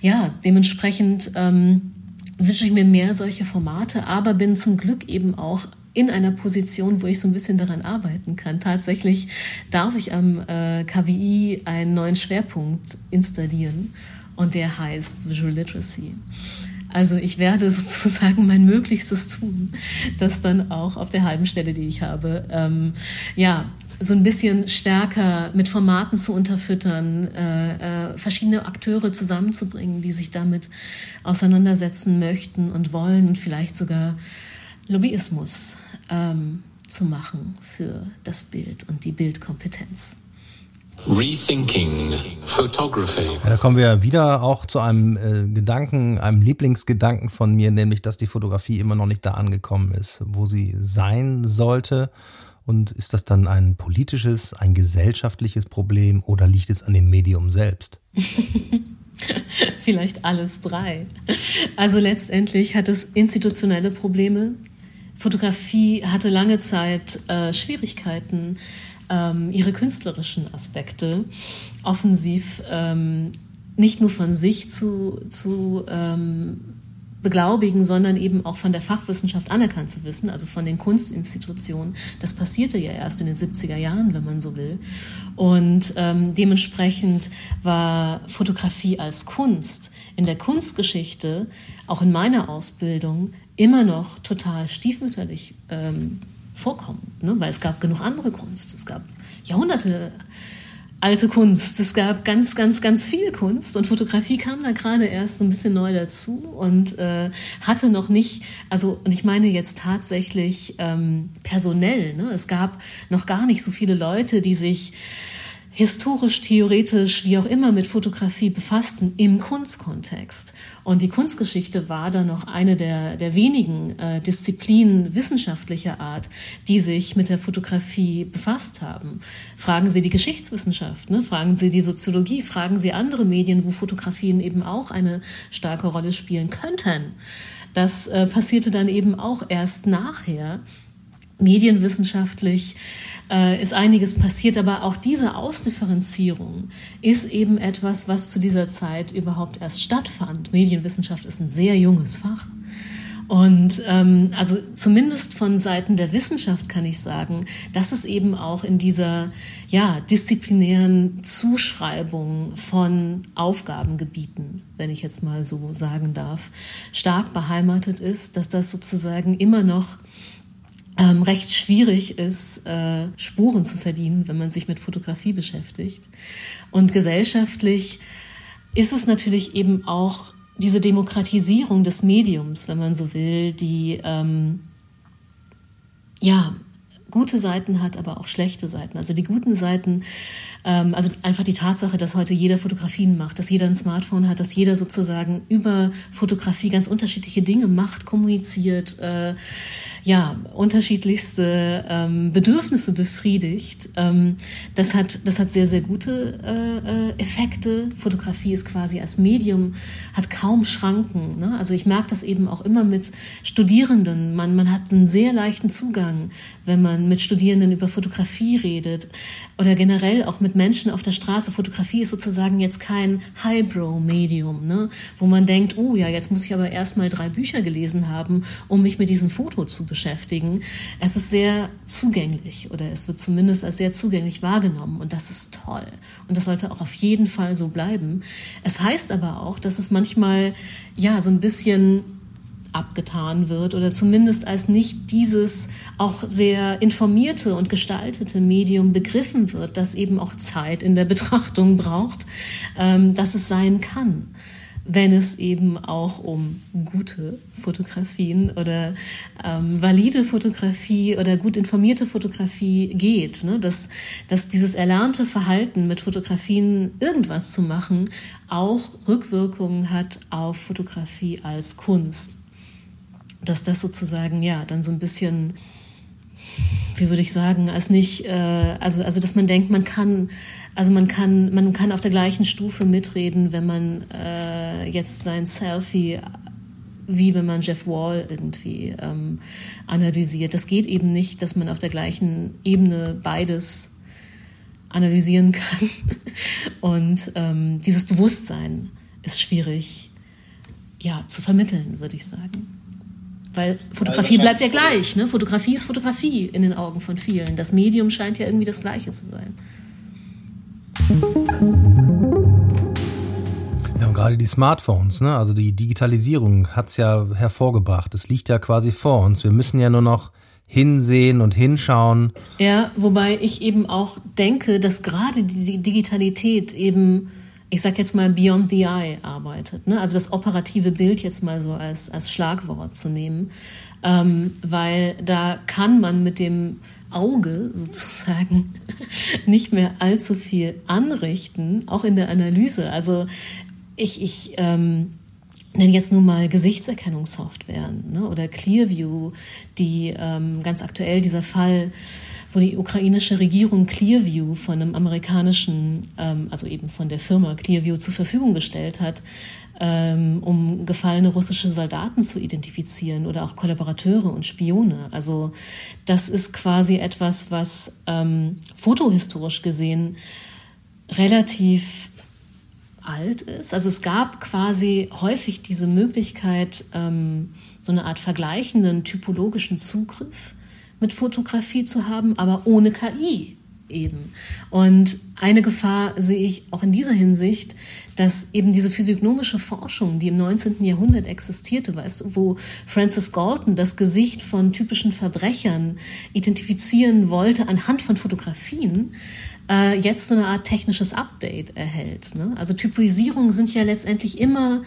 ja, dementsprechend ähm, wünsche ich mir mehr solche Formate, aber bin zum Glück eben auch in einer Position, wo ich so ein bisschen daran arbeiten kann. Tatsächlich darf ich am äh, KWI einen neuen Schwerpunkt installieren und der heißt Visual Literacy. Also ich werde sozusagen mein Möglichstes tun, das dann auch auf der halben Stelle, die ich habe, ähm, ja, so ein bisschen stärker mit Formaten zu unterfüttern, äh, äh, verschiedene Akteure zusammenzubringen, die sich damit auseinandersetzen möchten und wollen und vielleicht sogar Lobbyismus ähm, zu machen für das Bild und die Bildkompetenz. Rethinking Photography. Ja, da kommen wir wieder auch zu einem äh, Gedanken, einem Lieblingsgedanken von mir, nämlich, dass die Fotografie immer noch nicht da angekommen ist, wo sie sein sollte. Und ist das dann ein politisches, ein gesellschaftliches Problem oder liegt es an dem Medium selbst? Vielleicht alles drei. Also letztendlich hat es institutionelle Probleme, Fotografie hatte lange Zeit äh, Schwierigkeiten, ähm, ihre künstlerischen Aspekte offensiv ähm, nicht nur von sich zu, zu ähm, beglaubigen, sondern eben auch von der Fachwissenschaft anerkannt zu wissen, also von den Kunstinstitutionen. Das passierte ja erst in den 70er Jahren, wenn man so will. Und ähm, dementsprechend war Fotografie als Kunst in der Kunstgeschichte, auch in meiner Ausbildung, immer noch total stiefmütterlich ähm, vorkommen, ne? weil es gab genug andere Kunst. Es gab Jahrhunderte alte Kunst. Es gab ganz, ganz, ganz viel Kunst und Fotografie kam da gerade erst ein bisschen neu dazu und äh, hatte noch nicht, also und ich meine jetzt tatsächlich ähm, personell. Ne? Es gab noch gar nicht so viele Leute, die sich historisch, theoretisch, wie auch immer mit Fotografie befassten im Kunstkontext. Und die Kunstgeschichte war dann noch eine der, der wenigen äh, Disziplinen wissenschaftlicher Art, die sich mit der Fotografie befasst haben. Fragen Sie die Geschichtswissenschaft, ne? fragen Sie die Soziologie, fragen Sie andere Medien, wo Fotografien eben auch eine starke Rolle spielen könnten. Das äh, passierte dann eben auch erst nachher, medienwissenschaftlich äh, ist einiges passiert, aber auch diese Ausdifferenzierung ist eben etwas, was zu dieser Zeit überhaupt erst stattfand. Medienwissenschaft ist ein sehr junges Fach. Und ähm, also zumindest von Seiten der Wissenschaft kann ich sagen, dass es eben auch in dieser ja, disziplinären Zuschreibung von Aufgabengebieten, wenn ich jetzt mal so sagen darf, stark beheimatet ist, dass das sozusagen immer noch ähm, recht schwierig ist, äh, Spuren zu verdienen, wenn man sich mit Fotografie beschäftigt. Und gesellschaftlich ist es natürlich eben auch diese Demokratisierung des Mediums, wenn man so will, die ähm, ja gute Seiten hat, aber auch schlechte Seiten. Also die guten Seiten, ähm, also einfach die Tatsache, dass heute jeder Fotografien macht, dass jeder ein Smartphone hat, dass jeder sozusagen über Fotografie ganz unterschiedliche Dinge macht, kommuniziert, äh, ja, unterschiedlichste ähm, Bedürfnisse befriedigt. Ähm, das, hat, das hat sehr, sehr gute äh, äh, Effekte. Fotografie ist quasi als Medium, hat kaum Schranken. Ne? Also ich merke das eben auch immer mit Studierenden. Man, man hat einen sehr leichten Zugang, wenn man mit Studierenden über Fotografie redet oder generell auch mit Menschen auf der Straße. Fotografie ist sozusagen jetzt kein Highbrow-Medium, ne? wo man denkt, oh ja, jetzt muss ich aber erst mal drei Bücher gelesen haben, um mich mit diesem Foto zu beschäftigen. Es ist sehr zugänglich oder es wird zumindest als sehr zugänglich wahrgenommen und das ist toll. Und das sollte auch auf jeden Fall so bleiben. Es heißt aber auch, dass es manchmal ja so ein bisschen abgetan wird oder zumindest als nicht dieses auch sehr informierte und gestaltete Medium begriffen wird, das eben auch Zeit in der Betrachtung braucht, ähm, dass es sein kann wenn es eben auch um gute Fotografien oder ähm, valide Fotografie oder gut informierte Fotografie geht. Ne? Dass, dass dieses erlernte Verhalten mit Fotografien irgendwas zu machen auch Rückwirkungen hat auf Fotografie als Kunst. Dass das sozusagen ja dann so ein bisschen wie würde ich sagen, als nicht, äh, also, also dass man denkt, man kann also man kann, man kann auf der gleichen Stufe mitreden, wenn man äh, jetzt sein Selfie wie wenn man Jeff Wall irgendwie ähm, analysiert. Das geht eben nicht, dass man auf der gleichen Ebene beides analysieren kann. Und ähm, dieses Bewusstsein ist schwierig ja, zu vermitteln, würde ich sagen. Weil Fotografie bleibt ja gleich. Ne? Fotografie ist Fotografie in den Augen von vielen. Das Medium scheint ja irgendwie das gleiche zu sein. Ja, und gerade die Smartphones, ne? also die Digitalisierung hat es ja hervorgebracht. Es liegt ja quasi vor uns. Wir müssen ja nur noch hinsehen und hinschauen. Ja, wobei ich eben auch denke, dass gerade die Digitalität eben, ich sag jetzt mal, beyond the eye arbeitet. Ne? Also das operative Bild jetzt mal so als, als Schlagwort zu nehmen. Ähm, weil da kann man mit dem Auge sozusagen nicht mehr allzu viel anrichten, auch in der Analyse. Also ich, ich ähm, nenne jetzt nur mal Gesichtserkennungssoftwaren ne, oder Clearview, die ähm, ganz aktuell dieser Fall, wo die ukrainische Regierung Clearview von einem amerikanischen, ähm, also eben von der Firma Clearview zur Verfügung gestellt hat, ähm, um gefallene russische Soldaten zu identifizieren oder auch Kollaborateure und Spione. Also das ist quasi etwas, was ähm, fotohistorisch gesehen relativ alt ist. Also es gab quasi häufig diese Möglichkeit, ähm, so eine Art vergleichenden typologischen Zugriff mit Fotografie zu haben, aber ohne KI eben. Und eine Gefahr sehe ich auch in dieser Hinsicht, dass eben diese physiognomische Forschung, die im 19. Jahrhundert existierte, weißt wo Francis Galton das Gesicht von typischen Verbrechern identifizieren wollte anhand von Fotografien, äh, jetzt so eine Art technisches Update erhält. Ne? Also Typisierungen sind ja letztendlich immer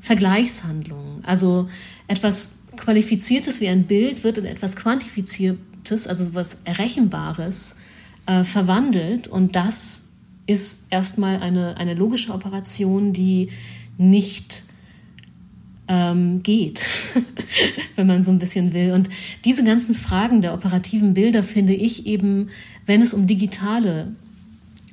Vergleichshandlungen. Also etwas Qualifiziertes wie ein Bild wird in etwas Quantifiziertes, also was Errechenbares, äh, verwandelt. Und das ist erstmal eine, eine logische Operation, die nicht ähm, geht, wenn man so ein bisschen will. Und diese ganzen Fragen der operativen Bilder finde ich eben, wenn es um digitale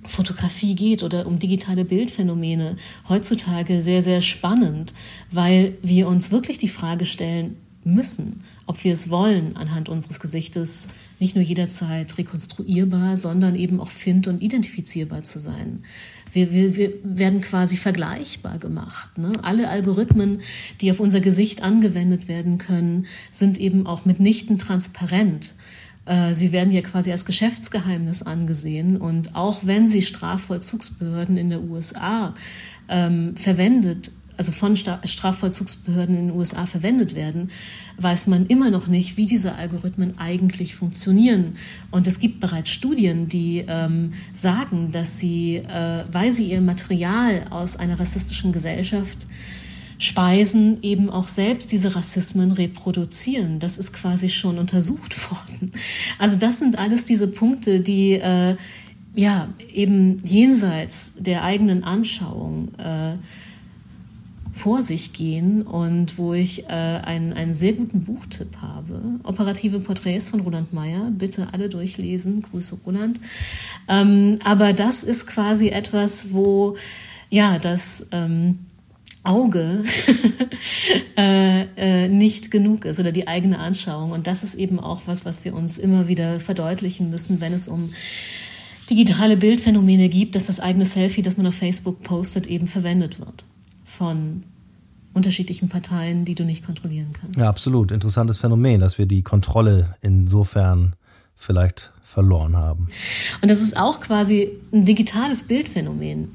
Fotografie geht oder um digitale Bildphänomene heutzutage sehr, sehr spannend, weil wir uns wirklich die Frage stellen müssen, ob wir es wollen, anhand unseres Gesichtes nicht nur jederzeit rekonstruierbar, sondern eben auch find- und identifizierbar zu sein. Wir, wir, wir werden quasi vergleichbar gemacht. Ne? Alle Algorithmen, die auf unser Gesicht angewendet werden können, sind eben auch mitnichten transparent. Äh, sie werden ja quasi als Geschäftsgeheimnis angesehen. Und auch wenn sie Strafvollzugsbehörden in der USA ähm, verwendet also von Strafvollzugsbehörden in den USA verwendet werden, weiß man immer noch nicht, wie diese Algorithmen eigentlich funktionieren. Und es gibt bereits Studien, die ähm, sagen, dass sie, äh, weil sie ihr Material aus einer rassistischen Gesellschaft Speisen eben auch selbst diese Rassismen reproduzieren. Das ist quasi schon untersucht worden. Also das sind alles diese Punkte, die äh, ja eben jenseits der eigenen Anschauung äh, vor sich gehen und wo ich äh, einen, einen sehr guten Buchtipp habe. Operative Porträts von Roland Meyer. Bitte alle durchlesen. Grüße Roland. Ähm, aber das ist quasi etwas, wo ja das ähm, Auge äh, äh, nicht genug ist oder die eigene Anschauung. Und das ist eben auch was, was wir uns immer wieder verdeutlichen müssen, wenn es um digitale Bildphänomene gibt, dass das eigene Selfie, das man auf Facebook postet, eben verwendet wird von unterschiedlichen Parteien, die du nicht kontrollieren kannst. Ja, absolut. Interessantes Phänomen, dass wir die Kontrolle insofern vielleicht verloren haben. Und das ist auch quasi ein digitales Bildphänomen.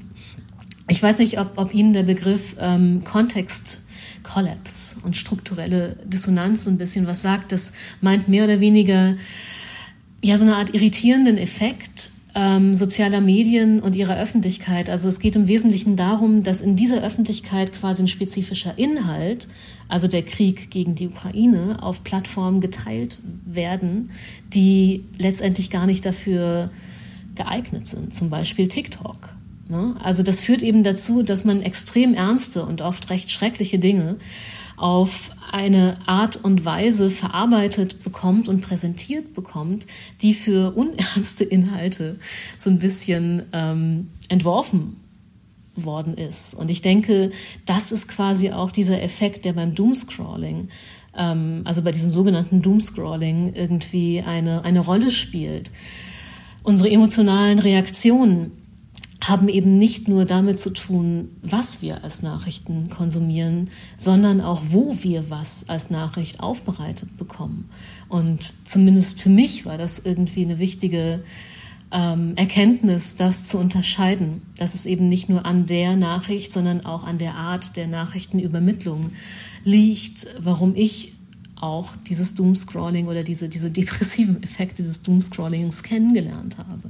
Ich weiß nicht, ob, ob Ihnen der Begriff ähm, Kontext Collapse und strukturelle Dissonanz so ein bisschen was sagt. Das meint mehr oder weniger ja so eine Art irritierenden Effekt ähm, sozialer Medien und ihrer Öffentlichkeit. Also es geht im Wesentlichen darum, dass in dieser Öffentlichkeit quasi ein spezifischer Inhalt, also der Krieg gegen die Ukraine, auf Plattformen geteilt werden, die letztendlich gar nicht dafür geeignet sind. Zum Beispiel TikTok Ne? Also das führt eben dazu, dass man extrem ernste und oft recht schreckliche Dinge auf eine Art und Weise verarbeitet bekommt und präsentiert bekommt, die für unernste Inhalte so ein bisschen ähm, entworfen worden ist. Und ich denke, das ist quasi auch dieser Effekt, der beim Doomscrolling, ähm, also bei diesem sogenannten Doomscrolling irgendwie eine, eine Rolle spielt. Unsere emotionalen Reaktionen haben eben nicht nur damit zu tun, was wir als Nachrichten konsumieren, sondern auch, wo wir was als Nachricht aufbereitet bekommen. Und zumindest für mich war das irgendwie eine wichtige ähm, Erkenntnis, das zu unterscheiden, dass es eben nicht nur an der Nachricht, sondern auch an der Art der Nachrichtenübermittlung liegt, warum ich auch dieses Doomscrolling oder diese, diese depressiven Effekte des Doomscrollings kennengelernt habe.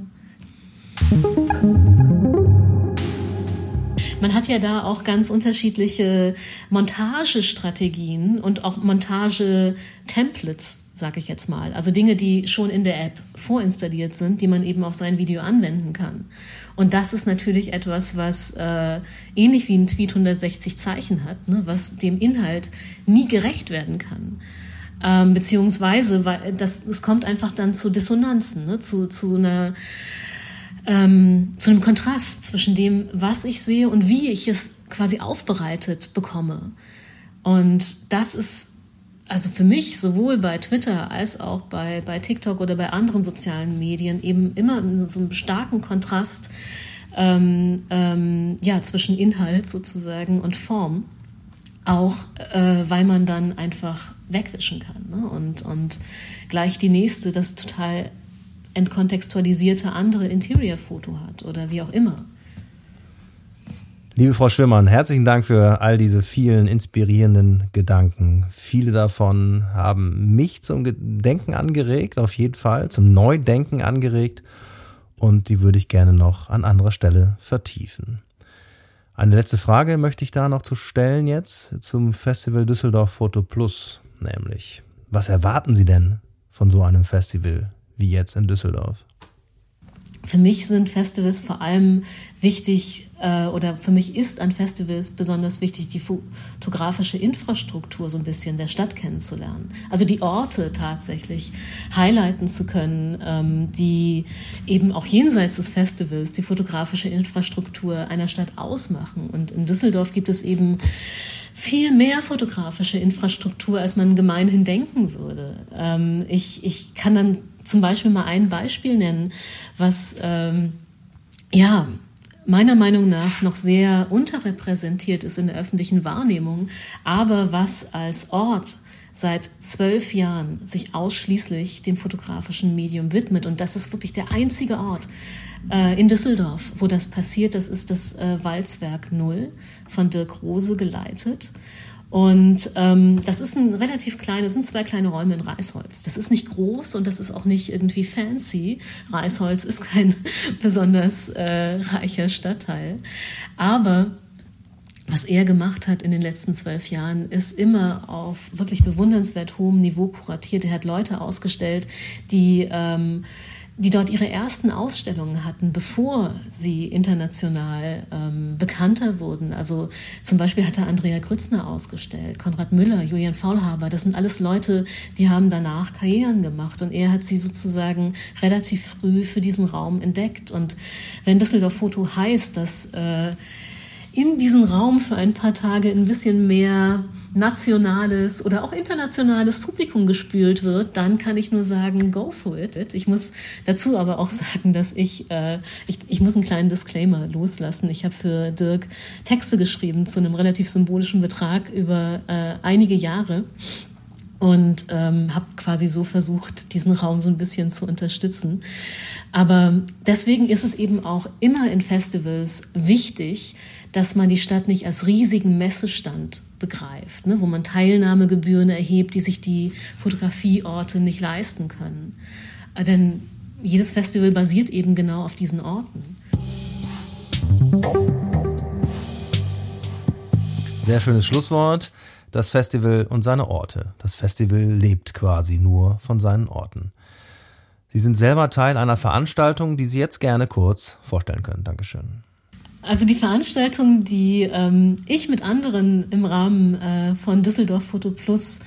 Man hat ja da auch ganz unterschiedliche Montagestrategien und auch Montage-Templates, sage ich jetzt mal. Also Dinge, die schon in der App vorinstalliert sind, die man eben auf sein Video anwenden kann. Und das ist natürlich etwas, was äh, ähnlich wie ein Tweet 160 Zeichen hat, ne, was dem Inhalt nie gerecht werden kann. Ähm, beziehungsweise, weil das, es kommt einfach dann zu Dissonanzen, ne, zu, zu einer ähm, zu einem Kontrast zwischen dem, was ich sehe und wie ich es quasi aufbereitet bekomme. Und das ist also für mich sowohl bei Twitter als auch bei, bei TikTok oder bei anderen sozialen Medien eben immer so einen starken Kontrast ähm, ähm, ja, zwischen Inhalt sozusagen und Form. Auch äh, weil man dann einfach wegwischen kann ne? und, und gleich die nächste das total entkontextualisierte andere Interior-Foto hat oder wie auch immer. Liebe Frau Schirmann, herzlichen Dank für all diese vielen inspirierenden Gedanken. Viele davon haben mich zum Denken angeregt, auf jeden Fall, zum Neudenken angeregt und die würde ich gerne noch an anderer Stelle vertiefen. Eine letzte Frage möchte ich da noch zu stellen jetzt zum Festival Düsseldorf Foto Plus, nämlich, was erwarten Sie denn von so einem Festival? Wie jetzt in Düsseldorf? Für mich sind Festivals vor allem wichtig, äh, oder für mich ist an Festivals besonders wichtig, die fotografische Infrastruktur so ein bisschen der Stadt kennenzulernen. Also die Orte tatsächlich highlighten zu können, ähm, die eben auch jenseits des Festivals die fotografische Infrastruktur einer Stadt ausmachen. Und in Düsseldorf gibt es eben viel mehr fotografische Infrastruktur, als man gemeinhin denken würde. Ähm, ich, ich kann dann zum Beispiel mal ein Beispiel nennen, was ähm, ja meiner Meinung nach noch sehr unterrepräsentiert ist in der öffentlichen Wahrnehmung, aber was als Ort seit zwölf Jahren sich ausschließlich dem fotografischen Medium widmet. Und das ist wirklich der einzige Ort äh, in Düsseldorf, wo das passiert. Das ist das äh, Walzwerk Null von Dirk Rose geleitet. Und ähm, das ist ein relativ kleines, sind zwei kleine Räume in Reisholz. Das ist nicht groß und das ist auch nicht irgendwie fancy. Reisholz ist kein besonders äh, reicher Stadtteil. Aber was er gemacht hat in den letzten zwölf Jahren, ist immer auf wirklich bewundernswert hohem Niveau kuratiert. Er hat Leute ausgestellt, die ähm, die dort ihre ersten Ausstellungen hatten, bevor sie international ähm, bekannter wurden. Also zum Beispiel hat er Andrea Grützner ausgestellt, Konrad Müller, Julian Faulhaber. Das sind alles Leute, die haben danach Karrieren gemacht und er hat sie sozusagen relativ früh für diesen Raum entdeckt. Und wenn Düsseldorf Foto heißt, dass äh, in diesen Raum für ein paar Tage ein bisschen mehr nationales oder auch internationales Publikum gespült wird, dann kann ich nur sagen, go for it. Ich muss dazu aber auch sagen, dass ich, äh, ich, ich muss einen kleinen Disclaimer loslassen. Ich habe für Dirk Texte geschrieben zu einem relativ symbolischen Betrag über äh, einige Jahre und ähm, habe quasi so versucht, diesen Raum so ein bisschen zu unterstützen. Aber deswegen ist es eben auch immer in Festivals wichtig, dass man die Stadt nicht als riesigen Messestand begreift, ne, wo man Teilnahmegebühren erhebt, die sich die Fotografieorte nicht leisten können. Äh, denn jedes Festival basiert eben genau auf diesen Orten. Sehr schönes Schlusswort. Das Festival und seine Orte. Das Festival lebt quasi nur von seinen Orten. Sie sind selber Teil einer Veranstaltung, die Sie jetzt gerne kurz vorstellen können. Dankeschön. Also die Veranstaltung, die ähm, ich mit anderen im Rahmen äh, von Düsseldorf Foto Plus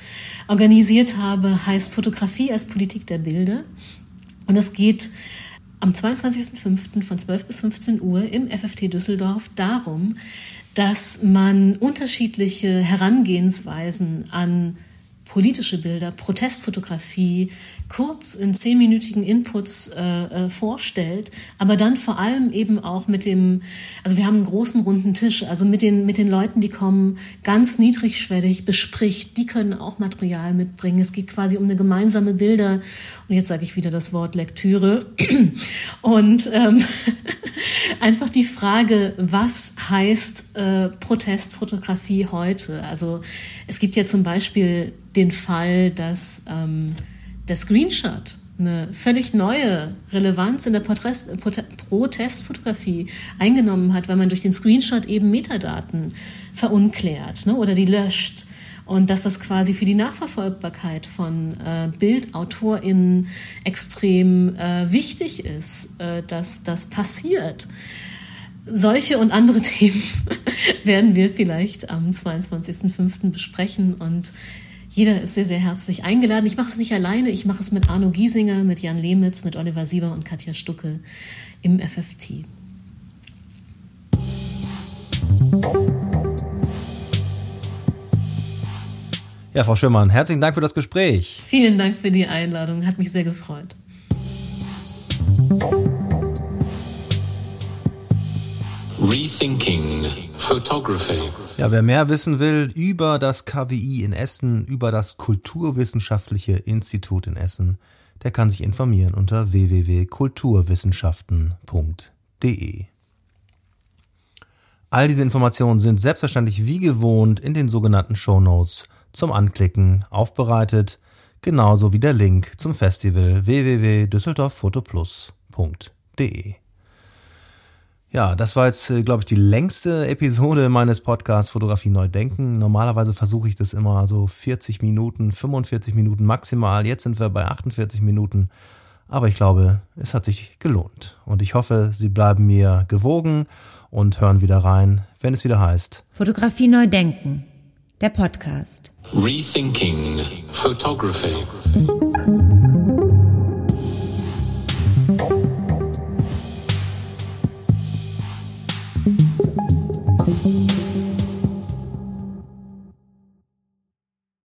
organisiert habe, heißt Fotografie als Politik der Bilder. Und es geht am 22.05. von 12 bis 15 Uhr im FFT Düsseldorf darum, dass man unterschiedliche Herangehensweisen an politische Bilder, Protestfotografie kurz in zehnminütigen Inputs äh, äh, vorstellt, aber dann vor allem eben auch mit dem, also wir haben einen großen runden Tisch, also mit den, mit den Leuten, die kommen, ganz niedrigschwellig bespricht, die können auch Material mitbringen. Es geht quasi um eine gemeinsame Bilder, und jetzt sage ich wieder das Wort Lektüre, und ähm, einfach die Frage, was heißt äh, Protestfotografie heute? Also es gibt ja zum Beispiel den Fall, dass ähm, der Screenshot eine völlig neue Relevanz in der Protestfotografie eingenommen hat, weil man durch den Screenshot eben Metadaten verunklärt ne, oder die löscht. Und dass das quasi für die Nachverfolgbarkeit von äh, BildautorInnen extrem äh, wichtig ist, äh, dass das passiert. Solche und andere Themen werden wir vielleicht am 22.05. besprechen und jeder ist sehr, sehr herzlich eingeladen. Ich mache es nicht alleine, ich mache es mit Arno Giesinger, mit Jan Lehmitz, mit Oliver Sieber und Katja Stucke im FFT. Ja, Frau Schirmann, herzlichen Dank für das Gespräch. Vielen Dank für die Einladung, hat mich sehr gefreut. Rethinking Photography. Ja, wer mehr wissen will über das KWI in Essen, über das Kulturwissenschaftliche Institut in Essen, der kann sich informieren unter www.kulturwissenschaften.de. All diese Informationen sind selbstverständlich wie gewohnt in den sogenannten Show Notes zum Anklicken aufbereitet, genauso wie der Link zum Festival www.düsseldorffotoplus.de. Ja, das war jetzt, äh, glaube ich, die längste Episode meines Podcasts Fotografie neu denken. Normalerweise versuche ich das immer so 40 Minuten, 45 Minuten maximal. Jetzt sind wir bei 48 Minuten. Aber ich glaube, es hat sich gelohnt. Und ich hoffe, Sie bleiben mir gewogen und hören wieder rein, wenn es wieder heißt. Fotografie neu denken. Der Podcast. Rethinking Photography.